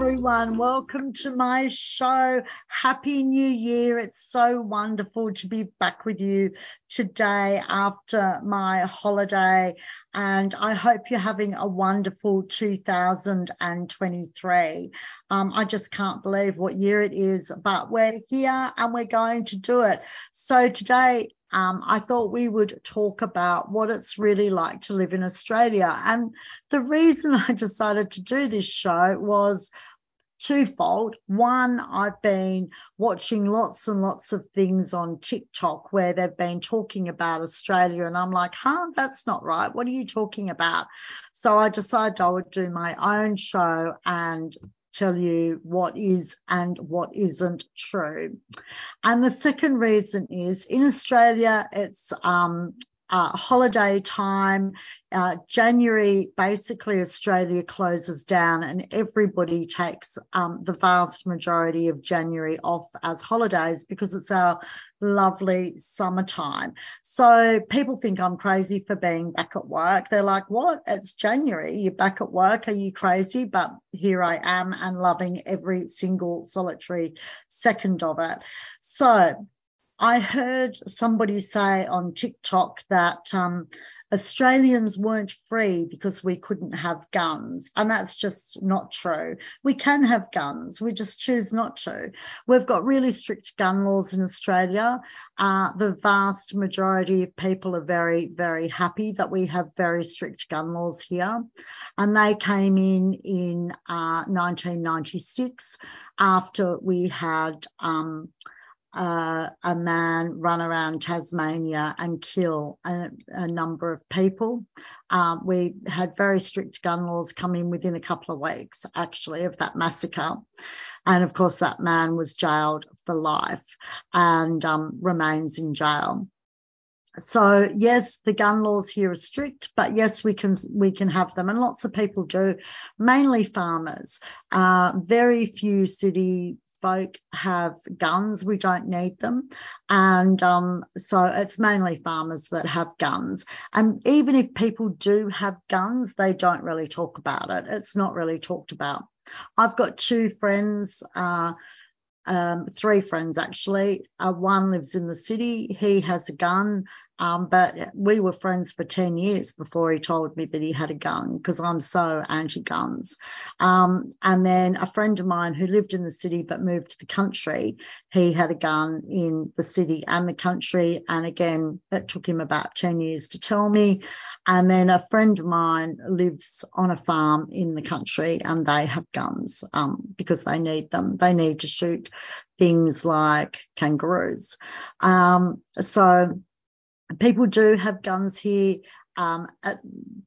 everyone. Welcome to my show. Happy New Year. It's so wonderful to be back with you today after my holiday. And I hope you're having a wonderful 2023. Um, I just can't believe what year it is, but we're here and we're going to do it. So today, um, I thought we would talk about what it's really like to live in Australia. And the reason I decided to do this show was twofold. One, I've been watching lots and lots of things on TikTok where they've been talking about Australia, and I'm like, huh, that's not right. What are you talking about? So I decided I would do my own show and tell you what is and what isn't true. And the second reason is in Australia, it's um, uh, holiday time. Uh, January, basically, Australia closes down and everybody takes um, the vast majority of January off as holidays because it's our lovely summertime. So people think I'm crazy for being back at work. They're like, what? It's January. You're back at work. Are you crazy? But here I am and loving every single solitary second of it. So I heard somebody say on TikTok that um, Australians weren't free because we couldn't have guns. And that's just not true. We can have guns. We just choose not to. We've got really strict gun laws in Australia. Uh, the vast majority of people are very, very happy that we have very strict gun laws here. And they came in in uh, 1996 after we had. Um, uh, a man run around Tasmania and kill a, a number of people. Uh, we had very strict gun laws come in within a couple of weeks, actually, of that massacre. And of course, that man was jailed for life and um, remains in jail. So yes, the gun laws here are strict, but yes, we can we can have them, and lots of people do. Mainly farmers. Uh, very few city folk have guns. We don't need them. And um, so it's mainly farmers that have guns. And even if people do have guns, they don't really talk about it. It's not really talked about. I've got two friends. Uh, um, three friends actually. Uh, one lives in the city. He has a gun. Um, but we were friends for 10 years before he told me that he had a gun because I'm so anti guns. Um, and then a friend of mine who lived in the city but moved to the country, he had a gun in the city and the country. And again, it took him about 10 years to tell me. And then a friend of mine lives on a farm in the country and they have guns um, because they need them. They need to shoot things like kangaroos. Um, so people do have guns here. Um, uh,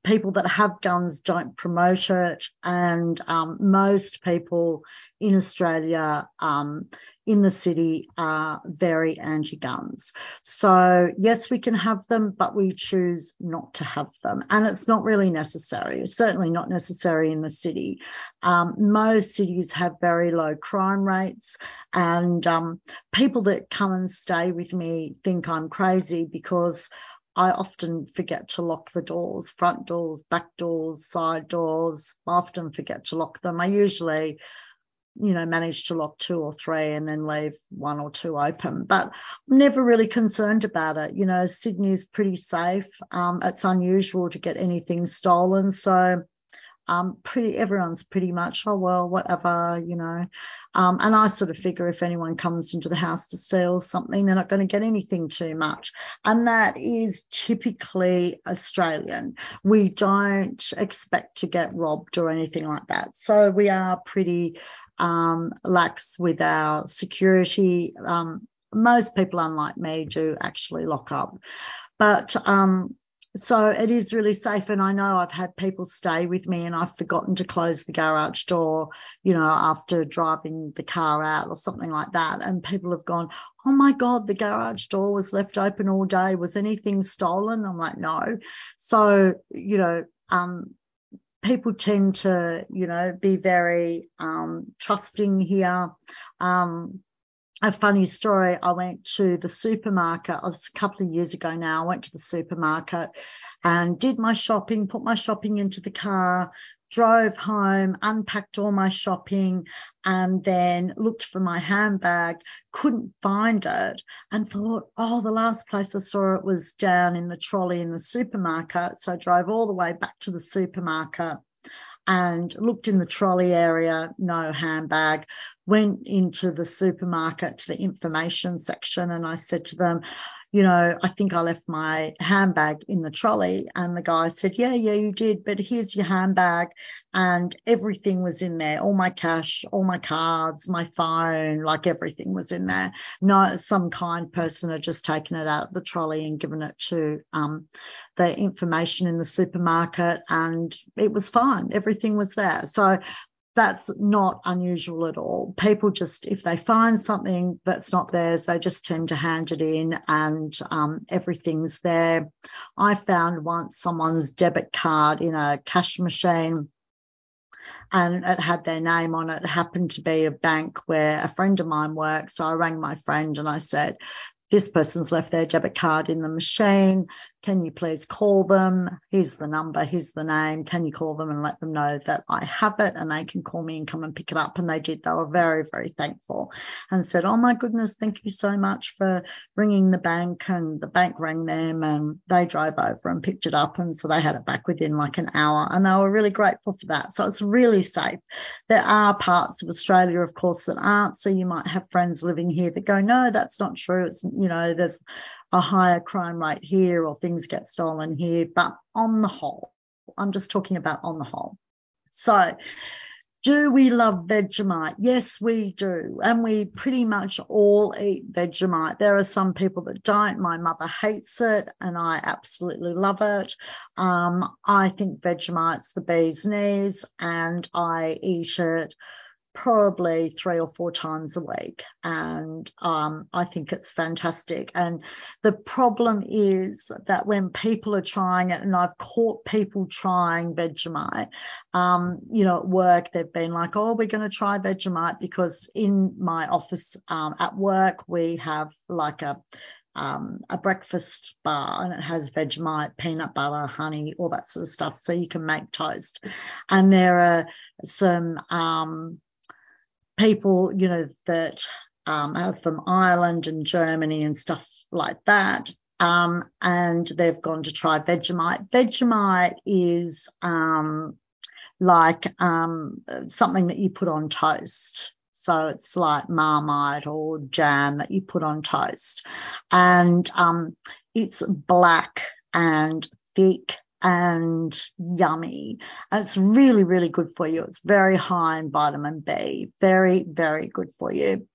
people that have guns don't promote it, and um, most people in Australia, um, in the city, are very anti-guns. So yes, we can have them, but we choose not to have them, and it's not really necessary. It's certainly not necessary in the city. Um, most cities have very low crime rates, and um, people that come and stay with me think I'm crazy because I often forget to lock the doors, front doors, back doors, side doors. I often forget to lock them. I usually, you know, manage to lock two or three and then leave one or two open, but I'm never really concerned about it. You know, Sydney's pretty safe. Um, it's unusual to get anything stolen. So um, pretty everyone's pretty much oh well whatever you know. Um, and I sort of figure if anyone comes into the house to steal something they're not going to get anything too much. And that is typically Australian. We don't expect to get robbed or anything like that. So we are pretty um, lax with our security. Um, most people unlike me do actually lock up. But um, so it is really safe. And I know I've had people stay with me and I've forgotten to close the garage door, you know, after driving the car out or something like that. And people have gone, Oh my God, the garage door was left open all day. Was anything stolen? I'm like, no. So, you know, um, people tend to, you know, be very um, trusting here. Um, a funny story. I went to the supermarket. It was a couple of years ago now. I went to the supermarket and did my shopping, put my shopping into the car, drove home, unpacked all my shopping, and then looked for my handbag, couldn't find it, and thought, oh, the last place I saw it was down in the trolley in the supermarket. So I drove all the way back to the supermarket and looked in the trolley area, no handbag, went into the supermarket to the information section and I said to them, you know, I think I left my handbag in the trolley. And the guy said, yeah, yeah, you did, but here's your handbag. And everything was in there, all my cash, all my cards, my phone, like everything was in there. No, some kind person had just taken it out of the trolley and given it to um, the information in the supermarket and it was fine. Everything was there. So that's not unusual at all. People just, if they find something that's not theirs, they just tend to hand it in and um, everything's there. I found once someone's debit card in a cash machine and it had their name on it. It happened to be a bank where a friend of mine works. So I rang my friend and I said, this person's left their debit card in the machine. Can you please call them? Here's the number, here's the name. Can you call them and let them know that I have it and they can call me and come and pick it up? And they did. They were very, very thankful and said, Oh my goodness, thank you so much for ringing the bank. And the bank rang them and they drove over and picked it up. And so they had it back within like an hour and they were really grateful for that. So it's really safe. There are parts of Australia, of course, that aren't. So you might have friends living here that go, No, that's not true. It's, you know, there's a higher crime rate here or things get stolen here. But on the whole, I'm just talking about on the whole. So, do we love Vegemite? Yes, we do. And we pretty much all eat Vegemite. There are some people that don't. My mother hates it and I absolutely love it. Um, I think Vegemite's the bee's knees and I eat it probably three or four times a week. And um, I think it's fantastic. And the problem is that when people are trying it, and I've caught people trying Vegemite, um, you know, at work, they've been like, oh, we're going to try Vegemite because in my office um, at work, we have like a um, a breakfast bar and it has Vegemite, peanut butter, honey, all that sort of stuff. So you can make toast. And there are some um, people, you know, that um, are from Ireland and Germany and stuff like that. Um, and they've gone to try Vegemite. Vegemite is um, like um, something that you put on toast. So it's like marmite or jam that you put on toast. And um, it's black and thick and yummy. it's really, really good for you. It's very high in vitamin B. Very, very good for you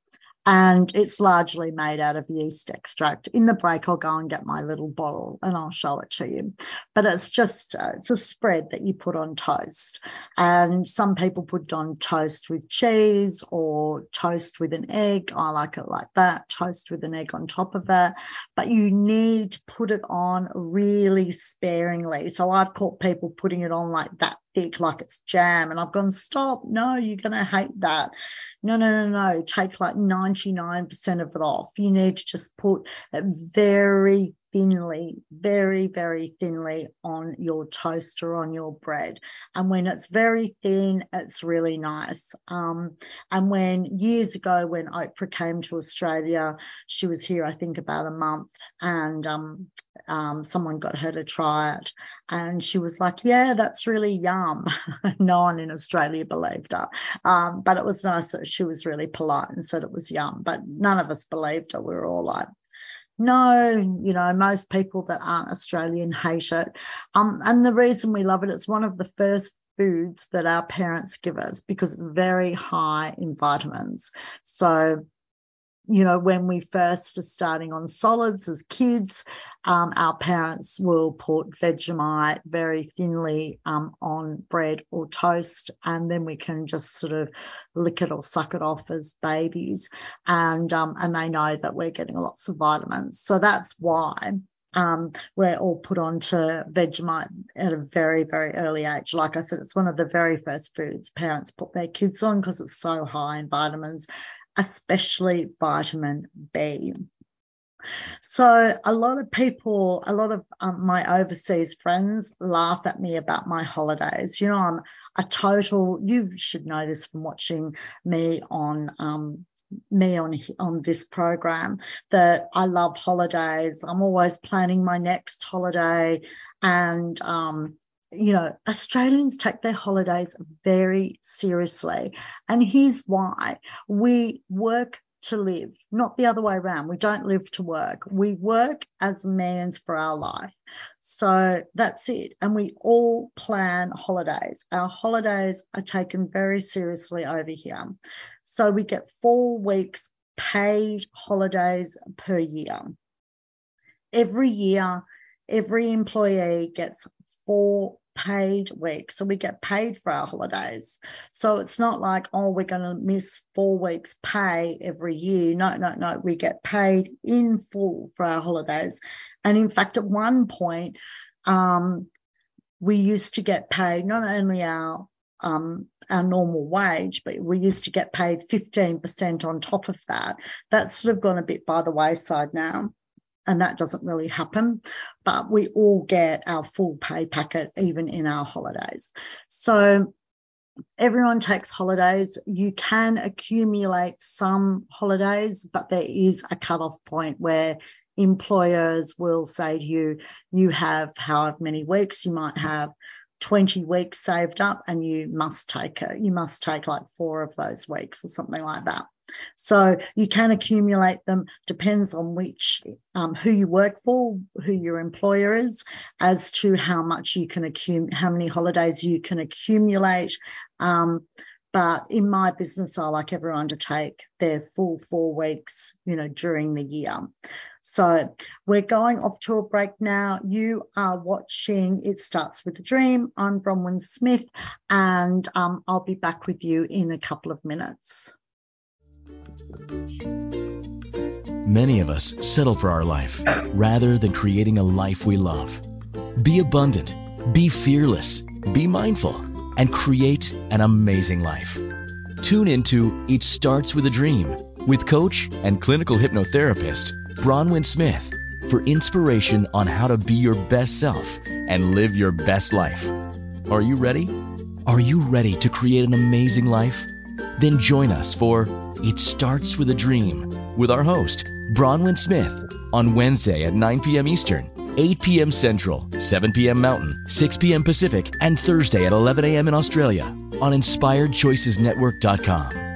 and it's largely made out of yeast extract. In the break, I'll go and get my little bottle and I'll show it to you. But it's just, uh, it's a spread that you put on toast. And some people put it on toast with cheese or toast with an egg. I like it like that, toast with an egg on top of it. But you need to put it on really sparingly. So I've caught people putting it on like that thick, like it's jam. And I've gone, stop. No, you're going to hate that. No, no, no, no. Take like 99% of it off. You need to just put it very thinly, very, very thinly on your toast or on your bread. And when it's very thin, it's really nice. Um, and when years ago, when Oprah came to Australia, she was here, I think, about a month, and um, um, someone got her to try it. And she was like, Yeah, that's really yum. no one in Australia believed her. Um, but it was nice that she was really polite and said it was yum. But none of us believed her. We were all like, no, you know, most people that aren't Australian hate it. Um, and the reason we love it, it's one of the first foods that our parents give us because it's very high in vitamins. So you know, when we first are starting on solids as kids, um, our parents will put Vegemite very thinly um, on bread or toast, and then we can just sort of lick it or suck it off as babies, and um, and they know that we're getting lots of vitamins. So that's why um, we're all put onto Vegemite at a very, very early age. Like I said, it's one of the very first foods parents put their kids on because it's so high in vitamins especially vitamin B. So a lot of people, a lot of um, my overseas friends laugh at me about my holidays. You know, I'm a total. You should know this from watching me on um, me on on this program that I love holidays. I'm always planning my next holiday, and um, you know, Australians take their holidays very seriously. And here's why we work to live, not the other way around. We don't live to work. We work as means for our life. So that's it. And we all plan holidays. Our holidays are taken very seriously over here. So we get four weeks paid holidays per year. Every year, every employee gets four paid weeks. So we get paid for our holidays. So it's not like, oh, we're going to miss four weeks pay every year. No, no, no. We get paid in full for our holidays. And in fact, at one point, um, we used to get paid not only our um, our normal wage, but we used to get paid 15% on top of that. That's sort of gone a bit by the wayside now and that doesn't really happen. But we all get our full pay packet, even in our holidays. So everyone takes holidays. You can accumulate some holidays, but there is a cutoff point where employers will say to you, you have however many weeks, you might have 20 weeks saved up and you must take it. You must take like four of those weeks or something like that. So you can accumulate them, depends on which, um, who you work for, who your employer is, as to how much you can accumulate, how many holidays you can accumulate. Um, but in my business, I like everyone to take their full four weeks, you know, during the year. So we're going off to a break now. You are watching It Starts with a Dream. I'm Bronwyn Smith, and um, I'll be back with you in a couple of minutes. Many of us settle for our life rather than creating a life we love. Be abundant, be fearless, be mindful, and create an amazing life. Tune into It Starts with a Dream with coach and clinical hypnotherapist Bronwyn Smith for inspiration on how to be your best self and live your best life. Are you ready? Are you ready to create an amazing life? Then join us for It Starts with a Dream with our host, Bronwyn Smith, on Wednesday at 9 p.m. Eastern, 8 p.m. Central, 7 p.m. Mountain, 6 p.m. Pacific, and Thursday at 11 a.m. in Australia on InspiredChoicesNetwork.com.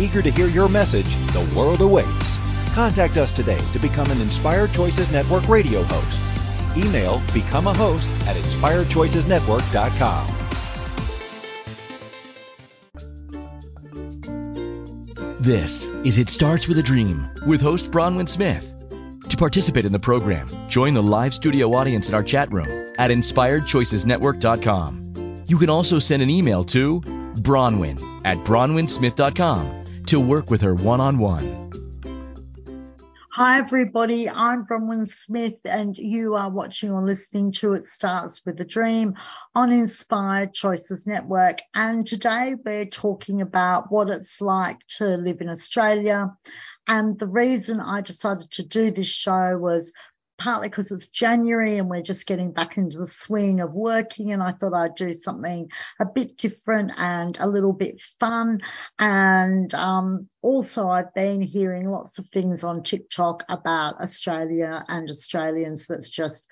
Eager to hear your message, the world awaits. Contact us today to become an Inspired Choices Network radio host Email become a host at inspiredchoicesnetwork.com. This is It Starts with a Dream with host Bronwyn Smith. To participate in the program, join the live studio audience in our chat room at inspiredchoicesnetwork.com. You can also send an email to Bronwyn at bronwynsmith.com to work with her one on one. Hi, everybody. I'm Bronwyn Smith, and you are watching or listening to It Starts with a Dream on Inspired Choices Network. And today we're talking about what it's like to live in Australia. And the reason I decided to do this show was partly because it's January and we're just getting back into the swing of working. And I thought I'd do something a bit different and a little bit fun. And um, also, I've been hearing lots of things on TikTok about Australia and Australians that's just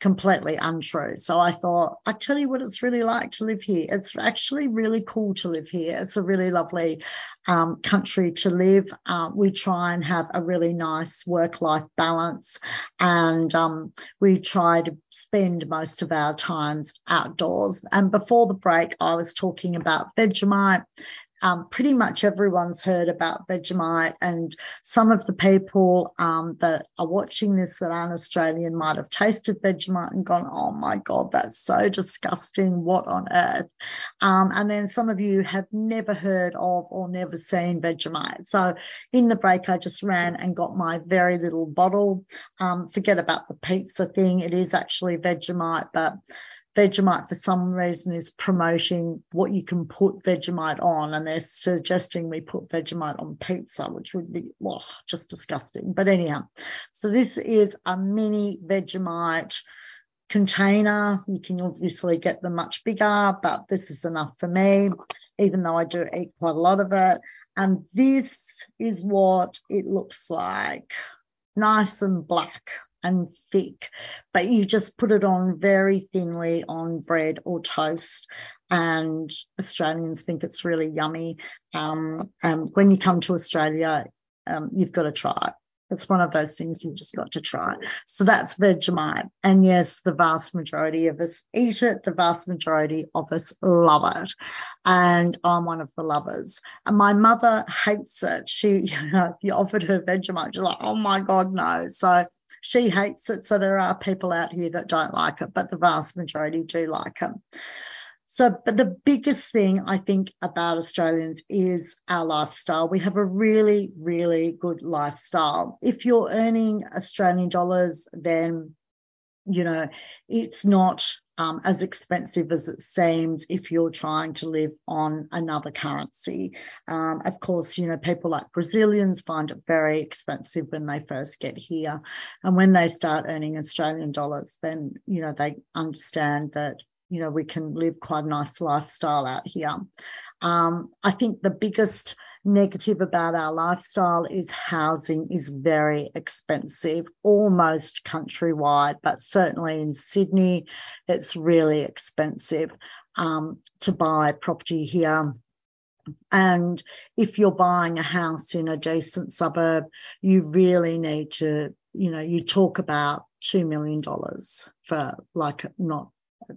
completely untrue. So I thought, I tell you what it's really like to live here. It's actually really cool to live here. It's a really lovely um, country to live. Uh, we try and have a really nice work life balance and um, we try to spend most of our times outdoors. And before the break, I was talking about Vegemite um, pretty much everyone's heard about Vegemite, and some of the people um, that are watching this that aren't Australian might have tasted Vegemite and gone, "Oh my god, that's so disgusting! What on earth?" Um, and then some of you have never heard of or never seen Vegemite. So in the break, I just ran and got my very little bottle. Um, forget about the pizza thing; it is actually Vegemite, but Vegemite for some reason is promoting what you can put Vegemite on, and they're suggesting we put Vegemite on pizza, which would be oh, just disgusting. But anyhow, so this is a mini Vegemite container. You can obviously get them much bigger, but this is enough for me, even though I do eat quite a lot of it. And this is what it looks like nice and black and thick, but you just put it on very thinly on bread or toast. And Australians think it's really yummy. Um, and when you come to Australia, um, you've got to try it. It's one of those things you've just got to try. So that's Vegemite. And yes, the vast majority of us eat it. The vast majority of us love it. And I'm one of the lovers. And my mother hates it. She, you know, if you offered her Vegemite, she's like, oh my God, no. So she hates it. So there are people out here that don't like it, but the vast majority do like it. So, but the biggest thing I think about Australians is our lifestyle. We have a really, really good lifestyle. If you're earning Australian dollars, then, you know, it's not um, as expensive as it seems if you're trying to live on another currency. Um, of course, you know, people like Brazilians find it very expensive when they first get here. And when they start earning Australian dollars, then, you know, they understand that, you know, we can live quite a nice lifestyle out here. Um, I think the biggest negative about our lifestyle is housing is very expensive, almost countrywide, but certainly in Sydney, it's really expensive um, to buy property here. And if you're buying a house in a decent suburb, you really need to, you know, you talk about $2 million for like not,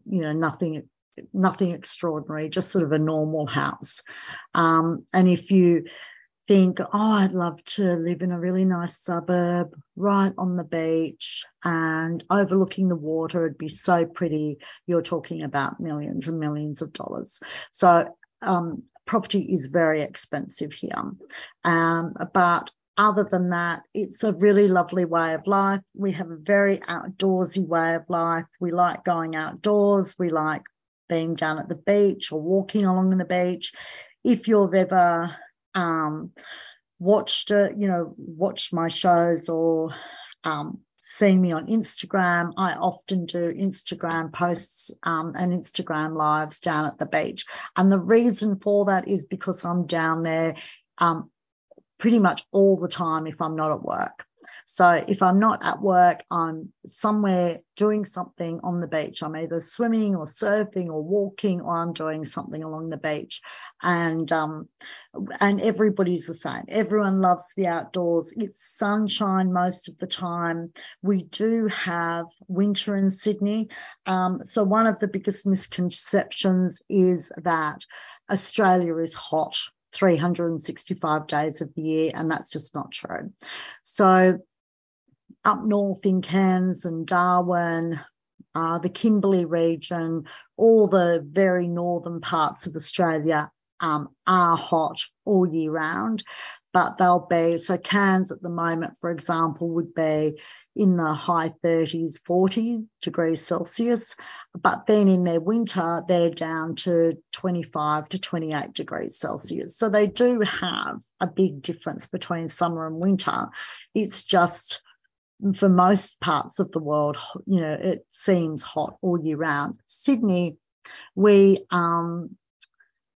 you know, nothing nothing extraordinary, just sort of a normal house. Um, and if you think, oh, I'd love to live in a really nice suburb right on the beach and overlooking the water, it'd be so pretty. You're talking about millions and millions of dollars. So, um, property is very expensive here. Um, but other than that, it's a really lovely way of life. We have a very outdoorsy way of life. We like going outdoors. We like being down at the beach or walking along the beach. If you've ever um, watched it, you know, watched my shows or um, seen me on Instagram, I often do Instagram posts um, and Instagram lives down at the beach. And the reason for that is because I'm down there um, pretty much all the time if I'm not at work. So if I'm not at work, I'm somewhere doing something on the beach. I'm either swimming or surfing or walking, or I'm doing something along the beach. And um, and everybody's the same. Everyone loves the outdoors. It's sunshine most of the time. We do have winter in Sydney. Um, so one of the biggest misconceptions is that Australia is hot. 365 days of the year, and that's just not true. So up north in Cairns and Darwin, uh, the Kimberley region, all the very northern parts of Australia um, are hot all year round, but they'll be so Cairns at the moment, for example, would be in the high 30s, 40 degrees Celsius, but then in their winter they're down to 25 to 28 degrees Celsius. So they do have a big difference between summer and winter. It's just for most parts of the world, you know, it seems hot all year round. Sydney, we um,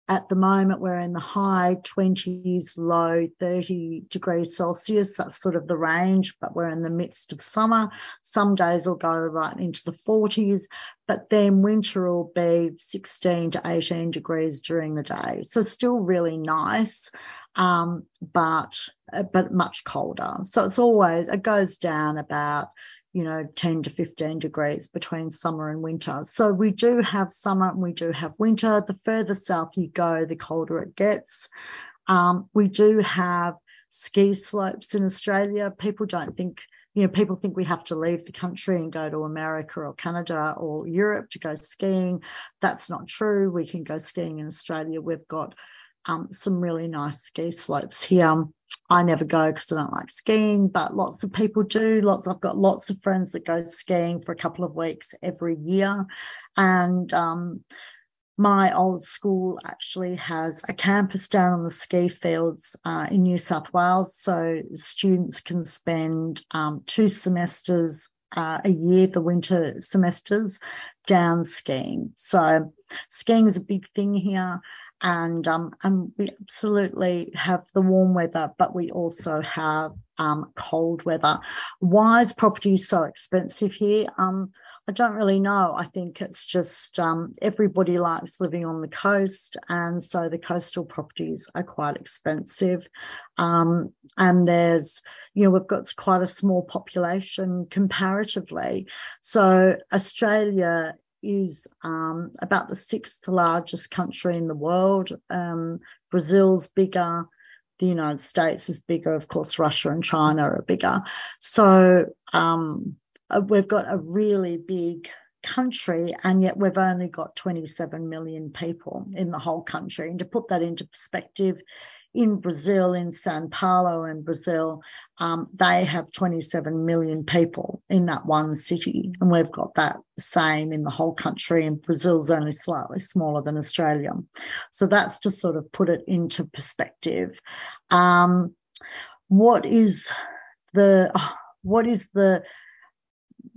at the moment, we're in the high 20s, low 30 degrees Celsius. That's sort of the range, but we're in the midst of summer. Some days will go right into the 40s, but then winter will be 16 to 18 degrees during the day. So still really nice, um, but but much colder. So it's always it goes down about you know, 10 to 15 degrees between summer and winter. So we do have summer and we do have winter. The further south you go, the colder it gets. Um, we do have ski slopes in Australia. People don't think, you know, people think we have to leave the country and go to America or Canada or Europe to go skiing. That's not true. We can go skiing in Australia. We've got um, some really nice ski slopes here. I never go because I don't like skiing, but lots of people do. Lots I've got lots of friends that go skiing for a couple of weeks every year, and um, my old school actually has a campus down on the ski fields uh, in New South Wales, so students can spend um, two semesters uh, a year, the winter semesters, down skiing. So skiing is a big thing here and um, and we absolutely have the warm weather, but we also have um, cold weather. Why is property so expensive here? Um, I don't really know. I think it's just um, everybody likes living on the coast, and so the coastal properties are quite expensive. Um, and there's, you know, we've got quite a small population comparatively. So Australia is um, about the sixth largest country in the world. Um, Brazil's bigger. The United States is bigger. Of course, Russia and China are bigger. So um, uh, we've got a really big country, and yet we've only got 27 million people in the whole country. And to put that into perspective, in Brazil, in Sao Paulo, in Brazil, um, they have 27 million people in that one city, and we've got that same in the whole country. And Brazil's only slightly smaller than Australia, so that's to sort of put it into perspective. Um, what is the what is the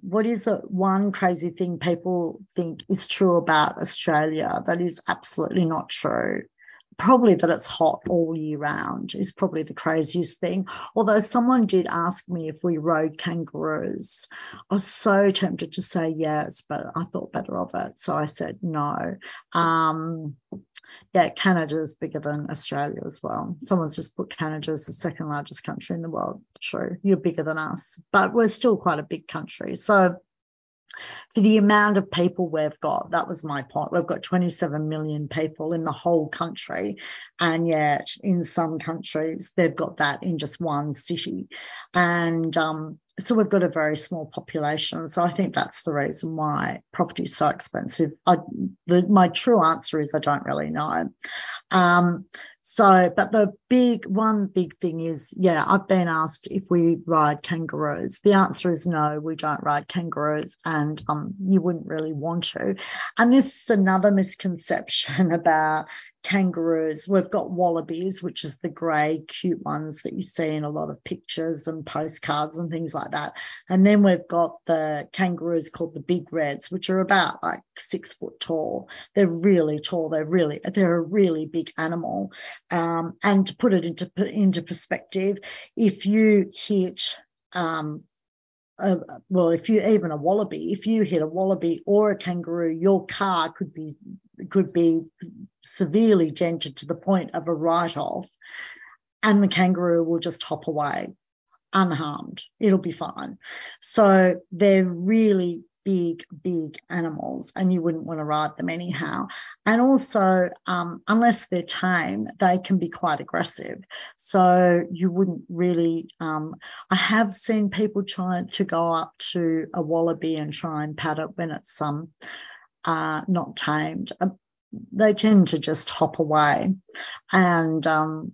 what is a, one crazy thing people think is true about Australia that is absolutely not true? Probably that it's hot all year round is probably the craziest thing. Although someone did ask me if we rode kangaroos. I was so tempted to say yes, but I thought better of it. So I said no. Um, yeah, Canada is bigger than Australia as well. Someone's just put Canada as the second largest country in the world. True, you're bigger than us, but we're still quite a big country. So for the amount of people we've got. That was my point. We've got 27 million people in the whole country, and yet in some countries they've got that in just one city, and um, so we've got a very small population. So I think that's the reason why property is so expensive. I, the, my true answer is I don't really know. Um, so, but the big one big thing is, yeah, I've been asked if we ride kangaroos. The answer is no, we don't ride kangaroos, and um, you wouldn't really want to. And this is another misconception about kangaroos. We've got wallabies, which is the grey, cute ones that you see in a lot of pictures and postcards and things like that. And then we've got the kangaroos called the big reds, which are about like six foot tall. They're really tall. They're really, they're a really big animal. Um, and to put it into, into perspective, if you hit um, uh, well, if you even a wallaby, if you hit a wallaby or a kangaroo, your car could be could be severely dented to the point of a write-off, and the kangaroo will just hop away unharmed. It'll be fine. So they're really big, big animals, and you wouldn't want to ride them anyhow. And also, um, unless they're tame, they can be quite aggressive. So you wouldn't really. Um, I have seen people try to go up to a wallaby and try and pat it when it's um, uh, not tamed. Uh, they tend to just hop away, and um,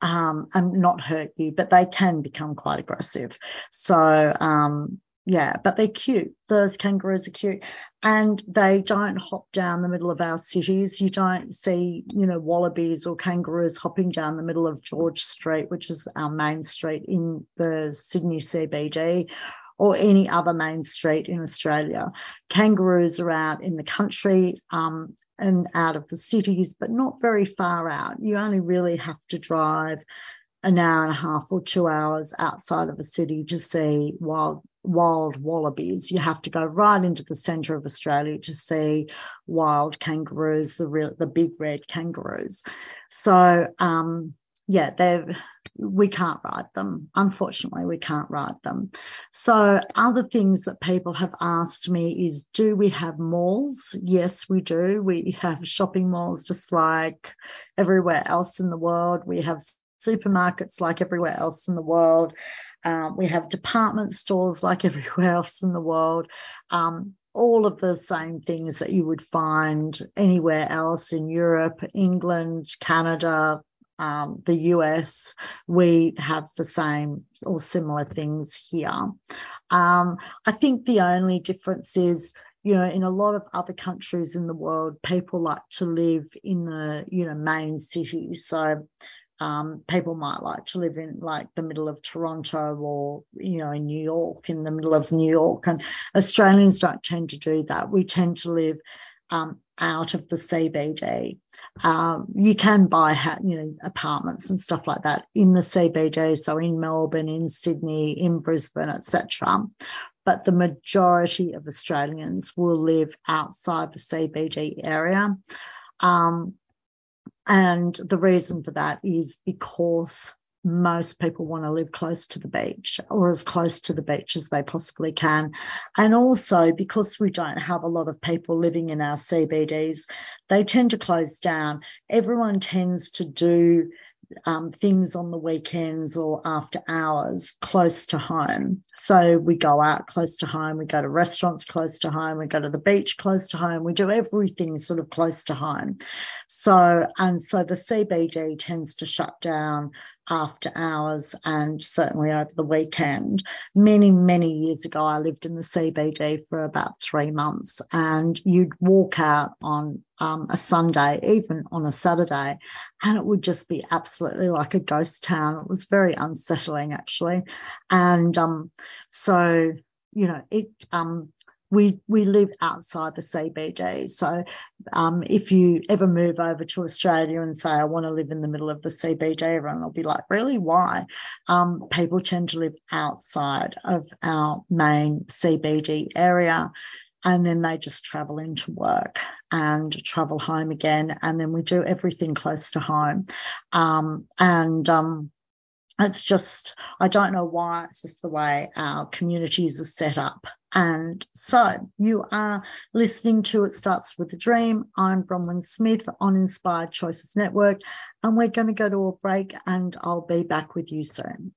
um, and not hurt you, but they can become quite aggressive. So um, yeah, but they're cute. Those kangaroos are cute. And they don't hop down the middle of our cities. You don't see, you know, wallabies or kangaroos hopping down the middle of George Street, which is our main street in the Sydney CBD or any other main street in Australia. Kangaroos are out in the country um, and out of the cities, but not very far out. You only really have to drive an hour and a half or two hours outside of a city to see wild wild wallabies. You have to go right into the centre of Australia to see wild kangaroos, the real, the big red kangaroos. So um, yeah, they've we can't ride them. Unfortunately, we can't ride them. So other things that people have asked me is, do we have malls? Yes, we do. We have shopping malls just like everywhere else in the world. We have supermarkets like everywhere else in the world. Um, we have department stores like everywhere else in the world. Um, all of the same things that you would find anywhere else in Europe, England, Canada, um, the US, we have the same or similar things here. Um, I think the only difference is, you know, in a lot of other countries in the world, people like to live in the, you know, main cities. So um, people might like to live in like the middle of Toronto or, you know, in New York, in the middle of New York. And Australians don't tend to do that. We tend to live um, out of the CBD. Um, you can buy, you know, apartments and stuff like that in the CBD, so in Melbourne, in Sydney, in Brisbane, etc. But the majority of Australians will live outside the CBD area. Um, and the reason for that is because most people want to live close to the beach or as close to the beach as they possibly can. And also because we don't have a lot of people living in our CBDs, they tend to close down. Everyone tends to do um, things on the weekends or after hours close to home. So we go out close to home, we go to restaurants close to home, we go to the beach close to home, we do everything sort of close to home. So, and so the CBD tends to shut down after hours and certainly over the weekend. Many, many years ago, I lived in the CBD for about three months, and you'd walk out on um, a Sunday, even on a Saturday, and it would just be absolutely like a ghost town. It was very unsettling, actually. And um, so, you know, it um, we we live outside the CBD. So um, if you ever move over to Australia and say I want to live in the middle of the CBD, everyone will be like, really? Why? Um, people tend to live outside of our main CBD area. And then they just travel into work and travel home again. And then we do everything close to home. Um, and um, it's just, I don't know why, it's just the way our communities are set up. And so you are listening to It Starts with a Dream. I'm Bronwyn Smith on Inspired Choices Network, and we're going to go to a break and I'll be back with you soon.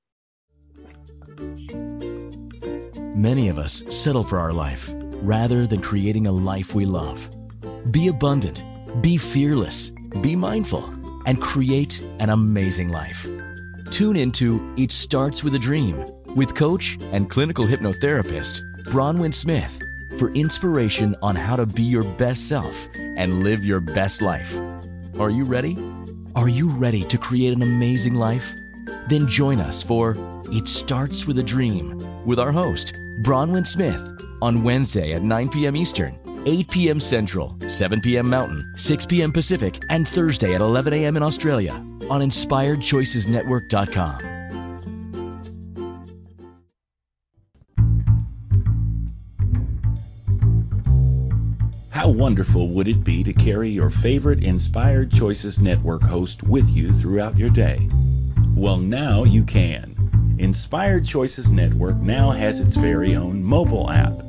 Many of us settle for our life rather than creating a life we love. Be abundant, be fearless, be mindful, and create an amazing life. Tune into It Starts with a Dream with coach and clinical hypnotherapist Bronwyn Smith for inspiration on how to be your best self and live your best life. Are you ready? Are you ready to create an amazing life? Then join us for It Starts with a Dream with our host, Bronwyn Smith, on Wednesday at 9 p.m. Eastern, 8 p.m. Central, 7 p.m. Mountain, 6 p.m. Pacific, and Thursday at 11 a.m. in Australia on InspiredChoicesNetwork.com. How wonderful would it be to carry your favorite Inspired Choices Network host with you throughout your day? Well, now you can. Inspired Choices Network now has its very own mobile app.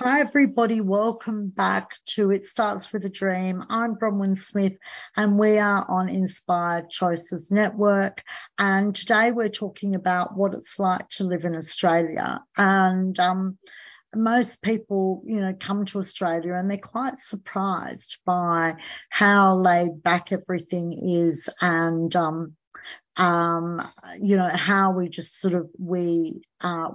Hi, everybody. Welcome back to It Starts with a Dream. I'm Bronwyn Smith, and we are on Inspired Choices Network. And today we're talking about what it's like to live in Australia. And um, most people, you know, come to Australia and they're quite surprised by how laid back everything is and, um, um, you know, how we just sort of we uh,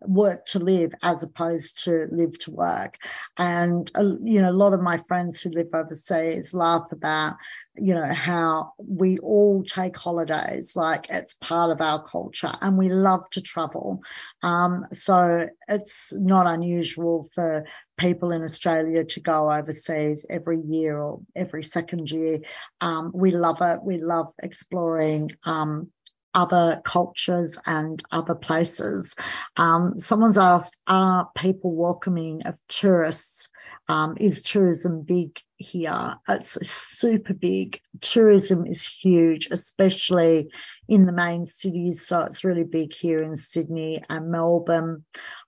work to live as opposed to live to work. And, uh, you know, a lot of my friends who live overseas laugh about, you know, how we all take holidays, like it's part of our culture and we love to travel. Um, so it's not unusual for people in Australia to go overseas every year or every second year. Um, we love it. We love exploring um, other cultures and other places. Um, someone's asked, are people welcoming of tourists? Um, is tourism big here? It's super big. Tourism is huge, especially in the main cities. So it's really big here in Sydney and Melbourne.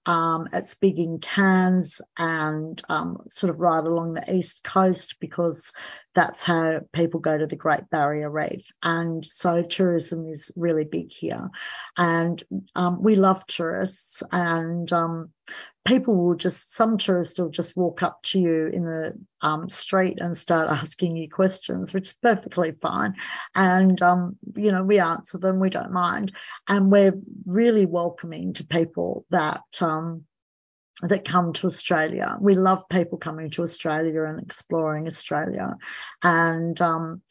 Um, it's big in Cairns and um, sort of right along the east coast because that's how people go to the Great Barrier Reef. And so tourism is really big here. And um, we love tourists and um, people will just, some tourists will just walk up to you in the um, street and start asking you questions, which is perfectly fine. And, um, you know, we answer them, we don't mind. And we're really welcoming to people that, um, that come to Australia. We love people coming to Australia and exploring Australia. And, um,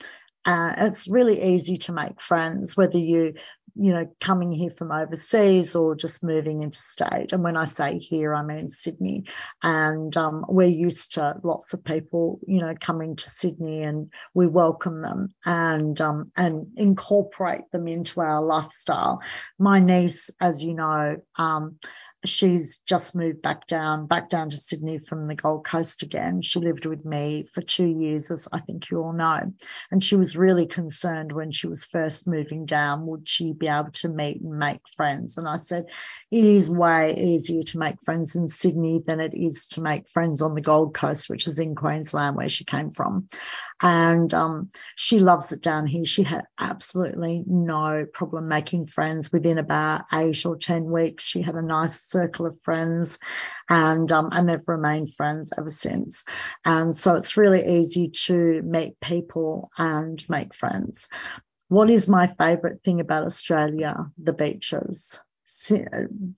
uh, it's really easy to make friends, whether you you know, coming here from overseas or just moving interstate. And when I say here, I mean Sydney. And um, we're used to lots of people, you know, coming to Sydney and we welcome them and um, and incorporate them into our lifestyle. My niece, as you know, um, she's just moved back down, back down to Sydney from the Gold Coast again. She lived with me for two years, as I think you all know. And she was really concerned when she was first moving down, would she be able to meet and make friends? And I said, it is way easier to make friends in Sydney than it is to make friends on the Gold Coast, which is in Queensland, where she came from. And um, she loves it down here. She had absolutely no problem making friends within about eight or 10 weeks. She had a nice circle of friends and um, and they've remained friends ever since. And so it's really easy to meet people and make friends. What is my favourite thing about Australia? The beaches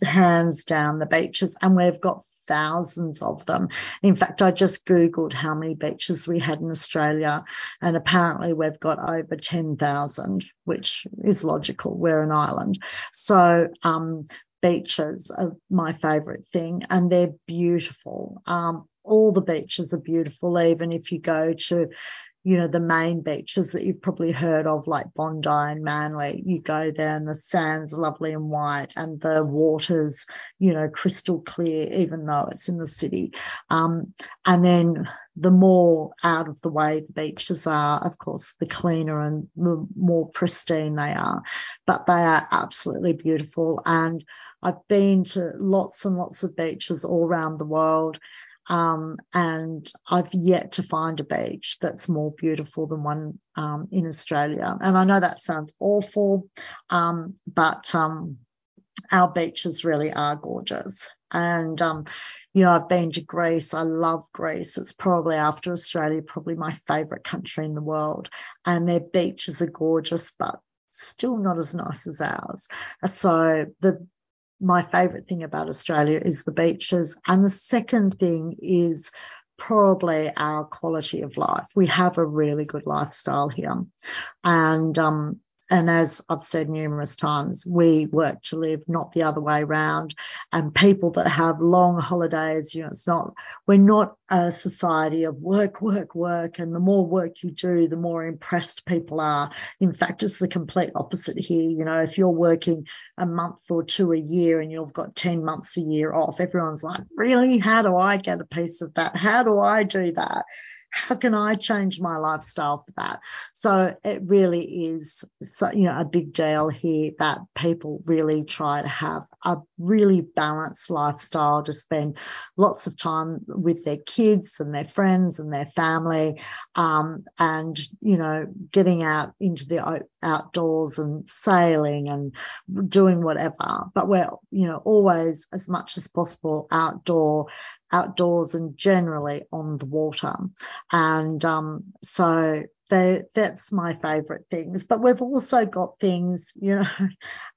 hands down the beaches and we've got thousands of them. In fact, I just Googled how many beaches we had in Australia and apparently we've got over 10,000, which is logical. We're an island. So, um, beaches are my favorite thing and they're beautiful. Um, all the beaches are beautiful, even if you go to you know, the main beaches that you've probably heard of, like Bondi and Manly. You go there and the sand's lovely and white and the water's, you know, crystal clear, even though it's in the city. Um, and then the more out of the way the beaches are, of course, the cleaner and the more pristine they are. But they are absolutely beautiful. And I've been to lots and lots of beaches all around the world. Um, and I've yet to find a beach that's more beautiful than one um, in Australia. And I know that sounds awful, um, but um, our beaches really are gorgeous. And, um, you know, I've been to Greece. I love Greece. It's probably after Australia, probably my favorite country in the world. And their beaches are gorgeous, but still not as nice as ours. So the my favorite thing about Australia is the beaches. And the second thing is probably our quality of life. We have a really good lifestyle here. And, um, and as I've said numerous times, we work to live, not the other way around. And people that have long holidays, you know, it's not, we're not a society of work, work, work. And the more work you do, the more impressed people are. In fact, it's the complete opposite here. You know, if you're working a month or two a year and you've got 10 months a year off, everyone's like, really? How do I get a piece of that? How do I do that? How can I change my lifestyle for that? So it really is, so, you know, a big deal here that people really try to have a really balanced lifestyle to spend lots of time with their kids and their friends and their family, um, and you know, getting out into the outdoors and sailing and doing whatever. But we're, you know, always as much as possible outdoor outdoors and generally on the water. And um, so that's my favourite things. But we've also got things, you know,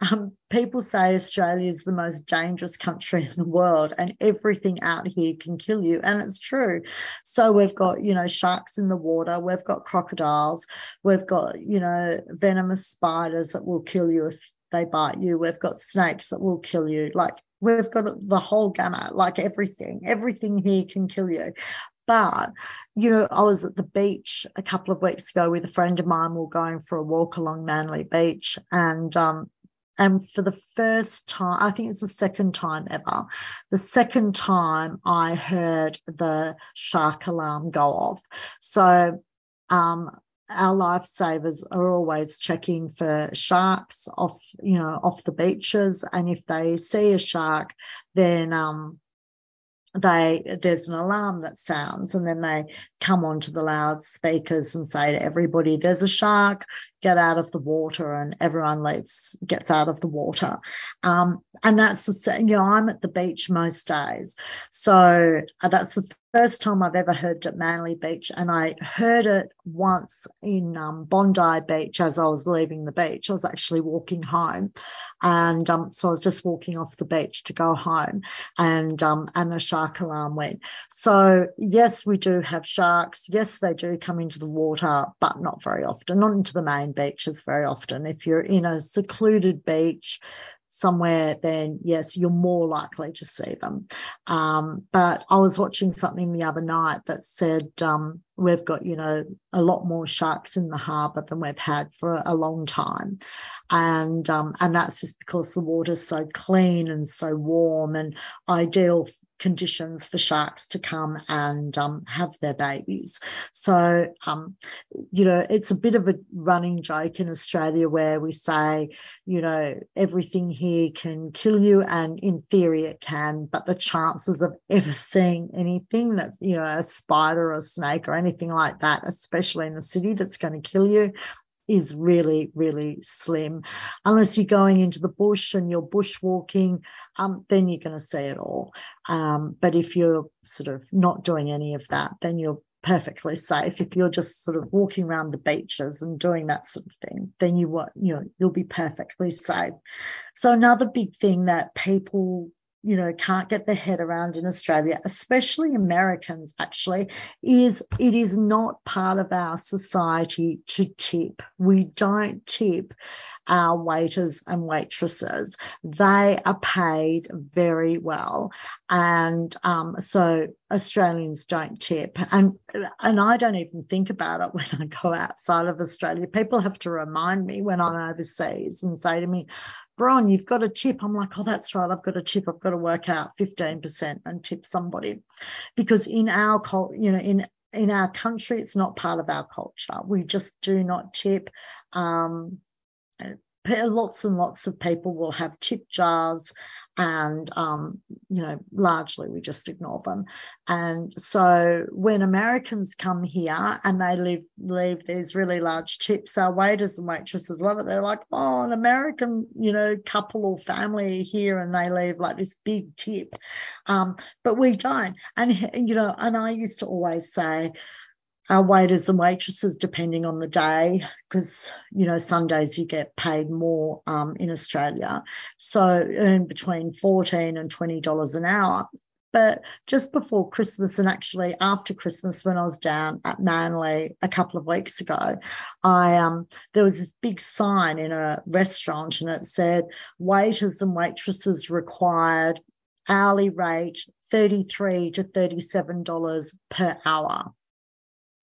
um, people say Australia is the most dangerous country in the world and everything out here can kill you. And it's true. So we've got, you know, sharks in the water, we've got crocodiles, we've got, you know, venomous spiders that will kill you if they bite you, we've got snakes that will kill you. Like We've got the whole gamut, like everything. Everything here can kill you. But, you know, I was at the beach a couple of weeks ago with a friend of mine. We are going for a walk along Manly Beach. And, um, and for the first time, I think it's the second time ever, the second time I heard the shark alarm go off. So, um, our lifesavers are always checking for sharks off, you know, off the beaches. And if they see a shark, then um, they there's an alarm that sounds and then they come onto the loudspeakers and say to everybody there's a shark get out of the water and everyone leaves gets out of the water um, and that's the same, you know i'm at the beach most days so uh, that's the first time I've ever heard it at Manly Beach, and I heard it once in um, Bondi Beach as I was leaving the beach. I was actually walking home, and um, so I was just walking off the beach to go home, and um, and the shark alarm went. So yes, we do have sharks. Yes, they do come into the water, but not very often. Not into the main beaches very often. If you're in a secluded beach somewhere, then yes, you're more likely to see them. Um, but I was watching something the other night that said um, we've got, you know, a lot more sharks in the harbour than we've had for a long time. And um, and that's just because the water's so clean and so warm and ideal conditions for sharks to come and um, have their babies. So, um, you know, it's a bit of a running joke in Australia where we say, you know, everything here can kill you, and in theory it can, but the chances of ever seeing anything that's, you know, a spider or a snake or anything like that, especially in the city, that's going to kill you, is really, really slim. Unless you're going into the bush and you're bushwalking, um, then you're going to see it all. Um, but if you're sort of not doing any of that, then you're perfectly safe. If you're just sort of walking around the beaches and doing that sort of thing, then you you know you'll be perfectly safe. So another big thing that people you know can't get their head around in Australia, especially Americans actually, is it is not part of our society to tip. We don't tip our waiters and waitresses. They are paid very well, and um, so Australians don't tip. And and I don't even think about it when I go outside of Australia. People have to remind me when I'm overseas and say to me, Bron, you've got a tip. I'm like, oh, that's right. I've got a tip. I've got to work out 15% and tip somebody. Because in our, you know, in in our country, it's not part of our culture. We just do not tip. Um, lots and lots of people will have tip jars and um, you know largely we just ignore them. And so when americans come here and they leave leave these really large tips our waiters and waitresses love it. They're like oh an american you know couple or family here and they leave like this big tip. Um, but we don't. And you know and i used to always say our waiters and waitresses, depending on the day, because you know Sundays you get paid more um, in Australia, so earn between fourteen and twenty dollars an hour. But just before Christmas and actually after Christmas, when I was down at Manly a couple of weeks ago, I um there was this big sign in a restaurant and it said waiters and waitresses required hourly rate 33 to 37 dollars per hour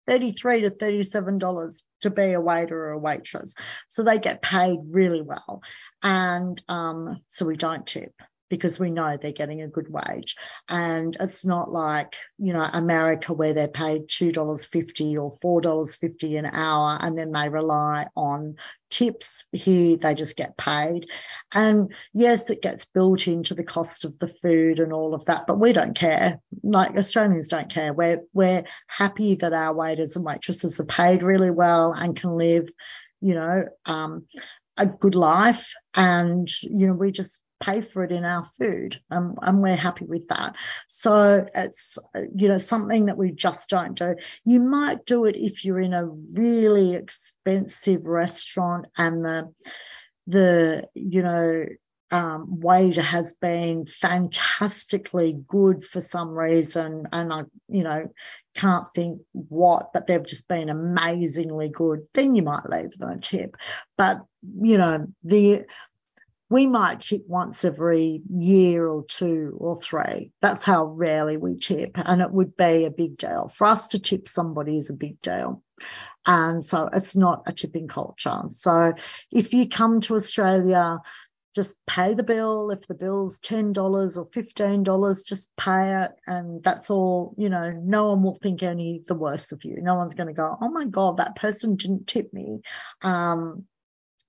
33 to 37 dollars to be a waiter or a waitress so they get paid really well and um, so we don't tip because we know they're getting a good wage. And it's not like, you know, America where they're paid $2.50 or $4.50 an hour and then they rely on tips. Here they just get paid. And yes, it gets built into the cost of the food and all of that, but we don't care. Like Australians don't care. We're we're happy that our waiters and waitresses are paid really well and can live, you know, um, a good life and you know we just pay for it in our food um, and we're happy with that so it's you know something that we just don't do you might do it if you're in a really expensive restaurant and the the you know um, waiter has been fantastically good for some reason, and I, you know, can't think what, but they've just been amazingly good. Then you might leave them a tip, but you know, the we might tip once every year or two or three. That's how rarely we tip, and it would be a big deal. For us to tip somebody is a big deal. And so it's not a tipping culture. So if you come to Australia, just pay the bill. If the bill's $10 or $15, just pay it. And that's all, you know, no one will think any the worse of you. No one's going to go, oh my God, that person didn't tip me. Um,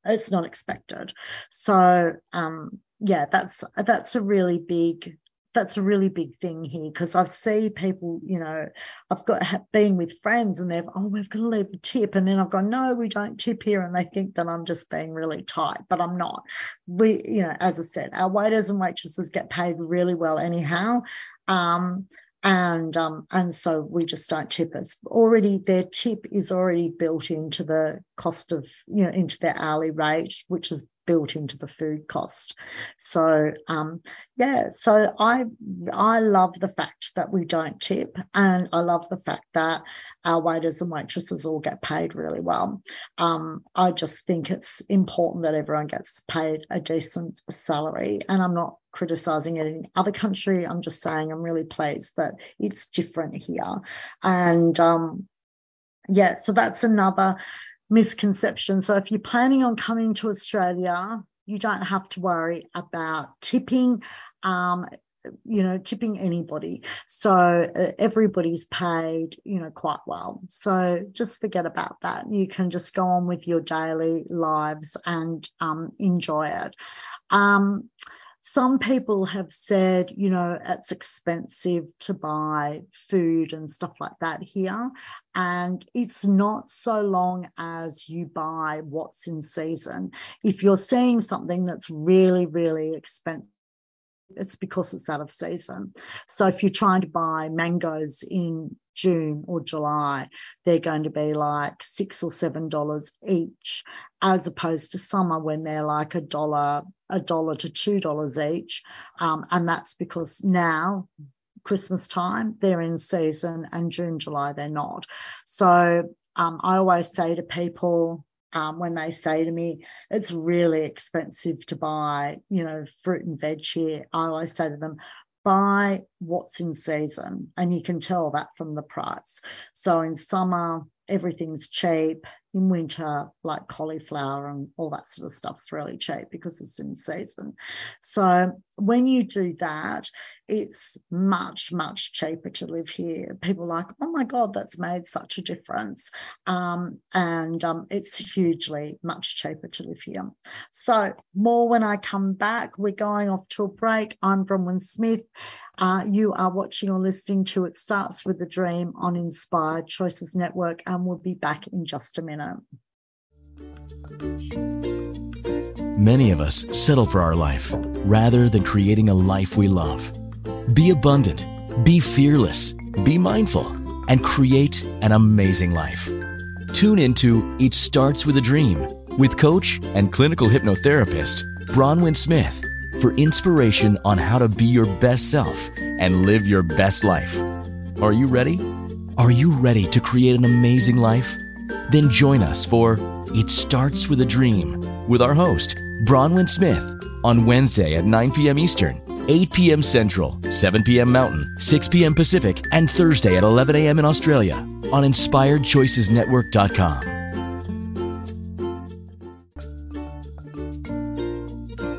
it's not expected. So um, yeah, that's that's a really big that's a really big thing here because I see people, you know, I've got been with friends and they've, oh, we've got to leave a tip. And then I've gone, no, we don't tip here. And they think that I'm just being really tight, but I'm not. We, you know, as I said, our waiters and waitresses get paid really well anyhow. Um, and um, and so we just don't tip it. Already their tip is already built into the cost of you know into their hourly rate, which is built into the food cost. So um, yeah, so I I love the fact that we don't tip, and I love the fact that our waiters and waitresses all get paid really well. Um, I just think it's important that everyone gets paid a decent salary, and I'm not criticizing it in other country. I'm just saying I'm really pleased that it's different here, and um, yeah, so that's another misconception. So if you're planning on coming to Australia, you don't have to worry about tipping. Um, you know, tipping anybody. So uh, everybody's paid, you know, quite well. So just forget about that. You can just go on with your daily lives and um, enjoy it. Um, some people have said, you know, it's expensive to buy food and stuff like that here. And it's not so long as you buy what's in season. If you're seeing something that's really, really expensive, it's because it's out of season. So if you're trying to buy mangoes in June or July, they're going to be like six or seven dollars each, as opposed to summer when they're like a dollar, a dollar to two dollars each. Um, and that's because now Christmas time, they're in season and June, July, they're not. So um, I always say to people, um, when they say to me, it's really expensive to buy, you know, fruit and veg here, I always say to them, buy what's in season. And you can tell that from the price. So in summer, everything's cheap in winter, like cauliflower and all that sort of stuff's really cheap because it's in season. So when you do that, it's much, much cheaper to live here. People like, oh my God, that's made such a difference. Um, and um, it's hugely much cheaper to live here. So more when I come back. We're going off to a break. I'm Bronwyn Smith. Uh, you are watching or listening to It Starts with a Dream on Inspired Choices Network, and we'll be back in just a minute. Many of us settle for our life rather than creating a life we love. Be abundant, be fearless, be mindful, and create an amazing life. Tune into It Starts with a Dream with coach and clinical hypnotherapist Bronwyn Smith for inspiration on how to be your best self and live your best life. Are you ready? Are you ready to create an amazing life? Then join us for It Starts with a Dream with our host, Bronwyn Smith, on Wednesday at 9 p.m. Eastern, 8 p.m. Central, 7 p.m. Mountain, 6 p.m. Pacific, and Thursday at 11 a.m. in Australia on InspiredChoicesNetwork.com.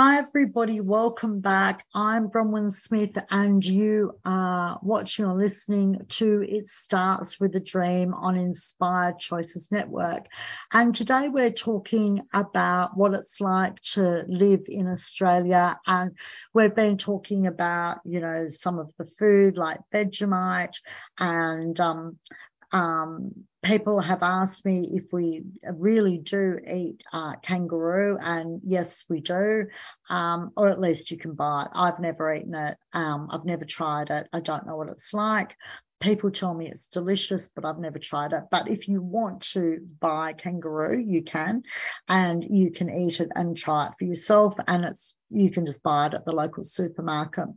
Hi, everybody. Welcome back. I'm Bronwyn Smith, and you are watching or listening to It Starts with a Dream on Inspired Choices Network. And today we're talking about what it's like to live in Australia. And we've been talking about, you know, some of the food like Vegemite and um, um, people have asked me if we really do eat uh, kangaroo, and yes, we do, um, or at least you can buy it. I've never eaten it. Um, I've never tried it. I don't know what it's like. People tell me it's delicious, but I've never tried it. But if you want to buy kangaroo, you can, and you can eat it and try it for yourself. And it's you can just buy it at the local supermarket.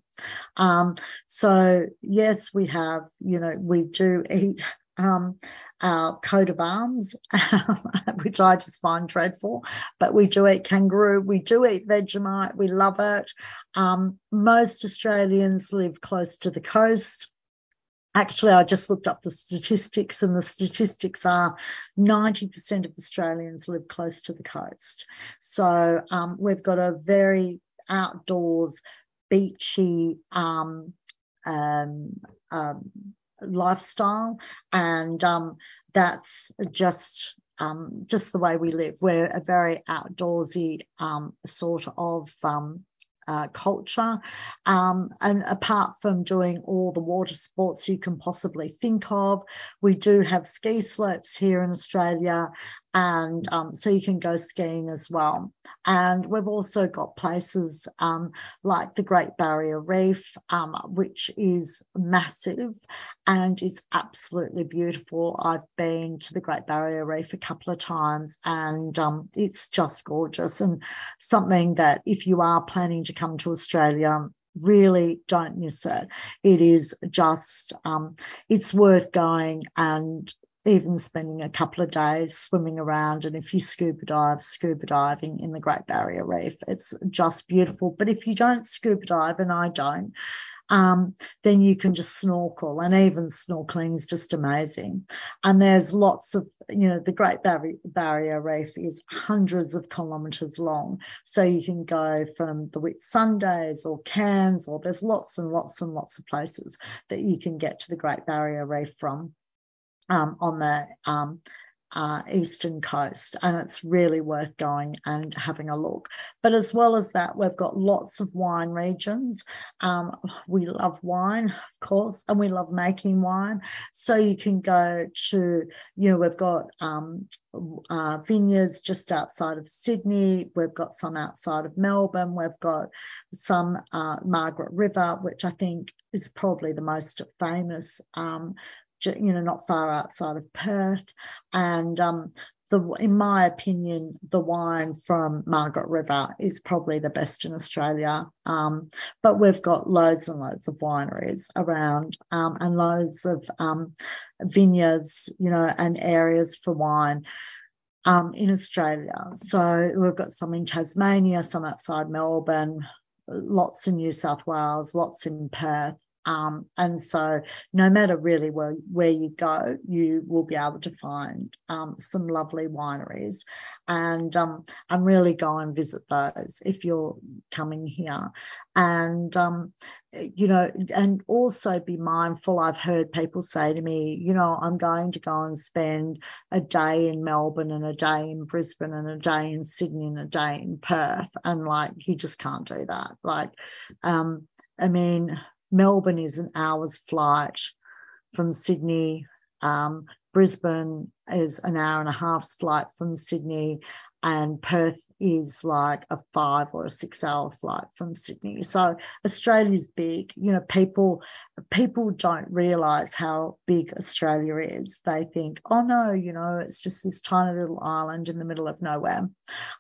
Um, so yes, we have, you know, we do eat um, our coat of arms, which I just find dreadful. But we do eat kangaroo, we do eat Vegemite, we love it. Um, most Australians live close to the coast. Actually, I just looked up the statistics, and the statistics are 90% of Australians live close to the coast. So um, we've got a very outdoors, beachy, um, um, um lifestyle, and um, that's just um, just the way we live. We're a very outdoorsy um, sort of um, uh, culture. Um, and apart from doing all the water sports you can possibly think of, we do have ski slopes here in Australia. And um, so you can go skiing as well. And we've also got places um, like the Great Barrier Reef, um, which is massive and it's absolutely beautiful. I've been to the Great Barrier Reef a couple of times and um, it's just gorgeous and something that if you are planning to come to Australia, really don't miss it. It is just, um, it's worth going and even spending a couple of days swimming around. And if you scuba dive, scuba diving in the Great Barrier Reef, it's just beautiful. But if you don't scuba dive, and I don't, um, then you can just snorkel. And even snorkeling is just amazing. And there's lots of, you know, the Great Barrier, Reef is hundreds of kilometres long. So you can go from the Whitsundays or Cairns, or there's lots and lots and lots of places that you can get to the Great Barrier Reef from. Um, on the um, uh, eastern coast, and it's really worth going and having a look. But as well as that, we've got lots of wine regions. Um, we love wine, of course, and we love making wine. So you can go to, you know, we've got um, uh, vineyards just outside of Sydney. We've got some outside of Melbourne. We've got some uh, Margaret River, which I think is probably the most famous um, you know, not far outside of Perth. And um, the, in my opinion, the wine from Margaret River is probably the best in Australia. Um, but we've got loads and loads of wineries around um, and loads of um, vineyards, you know, and areas for wine. Um, in Australia. So we've got some in Tasmania, some outside Melbourne, lots in New South Wales, lots in Perth. Um, and so no matter really where, where you go, you will be able to find um, some lovely wineries and um, and really go and visit those if you're coming here. And um, you know, and also be mindful. I've heard people say to me, you know, I'm going to go and spend a day in Melbourne and a day in Brisbane and a day in Sydney and a day in Perth. And like, you just can't do that. Like, um, I mean, Melbourne is an hour's flight from Sydney Um, Brisbane is an hour and a half's flight from Sydney, and Perth is like a five or a six hour flight from Sydney. So Australia's big. You know, people people don't realise how big Australia is. They think, oh no, you know, it's just this tiny little island in the middle of nowhere.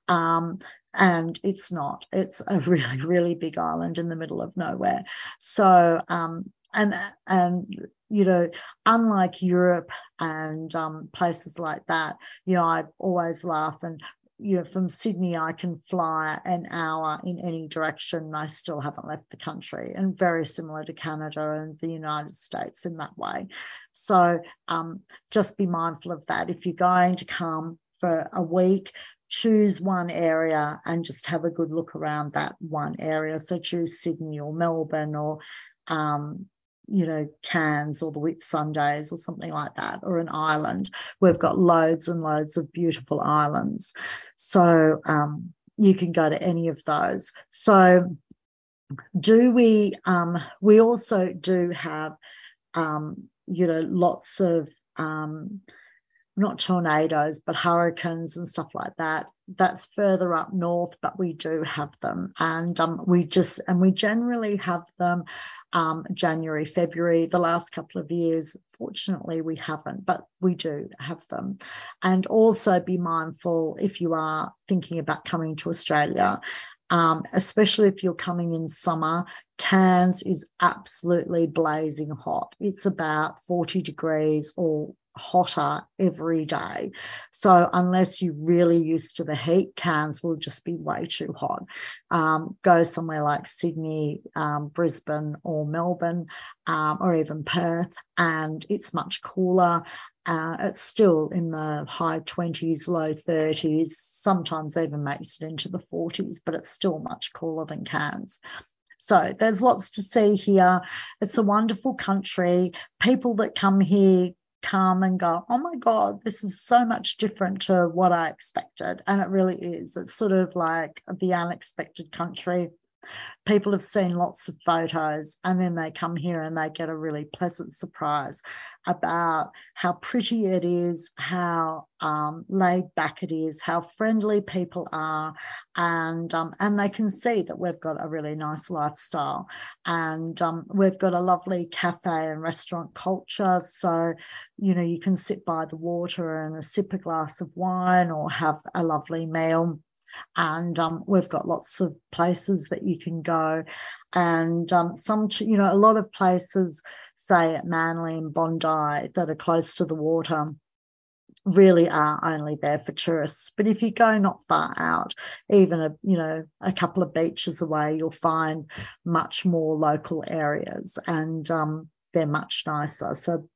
Um, and it's not. It's a really, really big island in the middle of nowhere. So um, and and you know, unlike Europe and um, places like that, you know, I always laugh and you know, from Sydney, I can fly an hour in any direction. I still haven't left the country, and very similar to Canada and the United States in that way. So um, just be mindful of that. If you're going to come for a week, choose one area and just have a good look around that one area. So choose Sydney or Melbourne or um, you know, Cairns or the Whitsundays or something like that, or an island. We've got loads and loads of beautiful islands. So um, you can go to any of those. So do we, um, we also do have, um, you know, lots of, um, not tornadoes, but hurricanes and stuff like that. That's further up north, but we do have them. And um, we just, and we generally have them um, January, February. The last couple of years, fortunately, we haven't, but we do have them. And also be mindful if you are thinking about coming to Australia. Um, especially if you're coming in summer, Cairns is absolutely blazing hot. It's about 40 degrees or hotter every day. So unless you're really used to the heat, Cairns will just be way too hot. Um, go somewhere like Sydney, um, Brisbane, or Melbourne, um, or even Perth, and it's much cooler. Uh, it's still in the high 20s, low 30s, sometimes even makes it into the 40s, but it's still much cooler than Cairns. So there's lots to see here. It's a wonderful country. People that come here come and go, oh my God, this is so much different to what I expected. And it really is. It's sort of like the unexpected country people have seen lots of photos and then they come here and they get a really pleasant surprise about how pretty it is, how um, laid back it is, how friendly people are, and um, and they can see that we've got a really nice lifestyle, and um, we've got a lovely cafe and restaurant culture. So, you know, you can sit by the water and sip a glass of wine or have a lovely meal and um, we've got lots of places that you can go. And um, some you know a lot of places say at manly and bondi that are close to the water really are only there for tourists. But if you go not far out even a you know a couple of beaches away you'll find much more local areas. And um, they're much nicer. So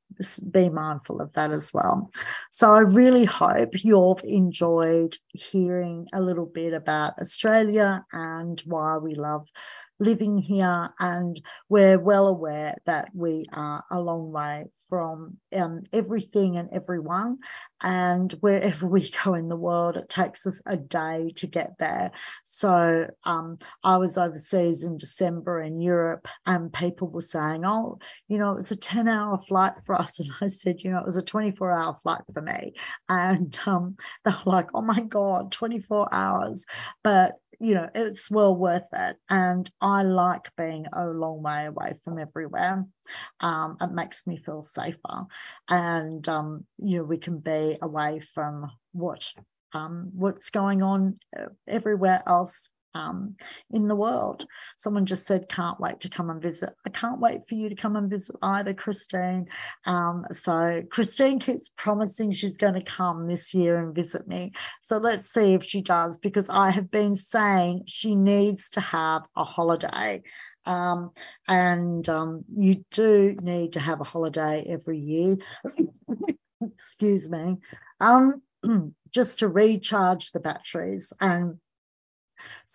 be mindful of that as well. So I really hope you've enjoyed hearing a little bit about Australia and why we love living here, and we're well aware that we are a long way from um, everything and everyone. And wherever we go in the world, it takes us a day to get there. So um, I was overseas in December in Europe, and people were saying, "Oh, you know, it was a 10-hour flight for us," and I said, "You know, it was a 24-hour flight for me." And um, they were like, "Oh my God, 24 hours!" But you know, it's well worth it. And I like being a long way away from everywhere. Um, it makes me feel safer. And, um, you know, we can be away from what um, what's going on uh, everywhere else um, in the world. Someone just said, can't wait to come and visit. I can't wait for you to come and visit either, Christine. Um, so Christine keeps promising she's going to come this year and visit me. So let's see if she does, because I have been saying she needs to have a holiday. Um, and um, you do need to have a holiday every year. Excuse me. Um, just to recharge the batteries and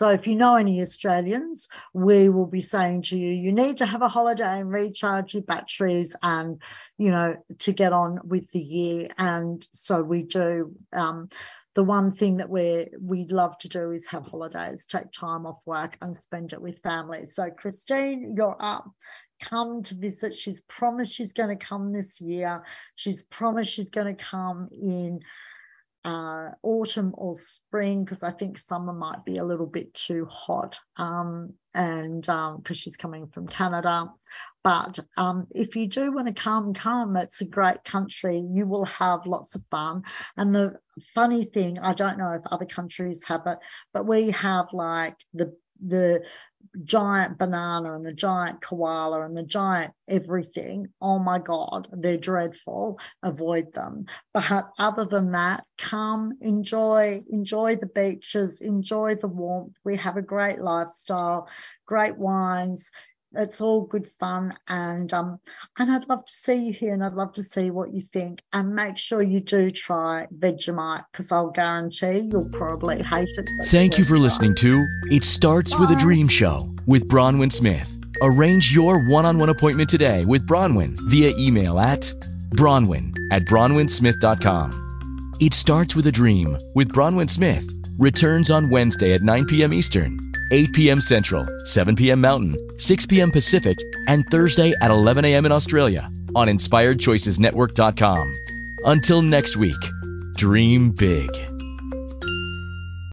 so if you know any Australians, we will be saying to you, you need to have a holiday and recharge your batteries and, you know, to get on with the year. And so we do. Um, the one thing that we we love to do is have holidays, take time off work and spend it with family. So Christine, you're up. come to visit. She's promised she's going to come this year. She's promised she's going to come in uh, autumn or spring because I think summer might be a little bit too hot. Um, and because um, she's coming from Canada. But um, if you do want to come, come. It's a great country. You will have lots of fun. And the funny thing, I don't know if other countries have it, but we have like the the giant banana and the giant koala and the giant everything. Oh my God, they're dreadful. Avoid them. But other than that, come, enjoy, enjoy the beaches, enjoy the warmth. We have a great lifestyle, great wines, it's all good fun and um and I'd love to see you here and I'd love to see what you think and make sure you do try Vegemite because I'll guarantee you'll probably hate it. Thank you for listening to It Starts Bye. with a Dream Show with Bronwyn Smith. Arrange your one-on-one appointment today with Bronwyn via email at bronwyn at bronwynsmith.com. It Starts with a Dream with Bronwyn Smith returns on Wednesday at 9 p.m. Eastern 8 p.m. Central, 7 p.m. Mountain, 6 p.m. Pacific, and Thursday at 11 a.m. in Australia on InspiredChoicesNetwork.com. Until next week, dream big.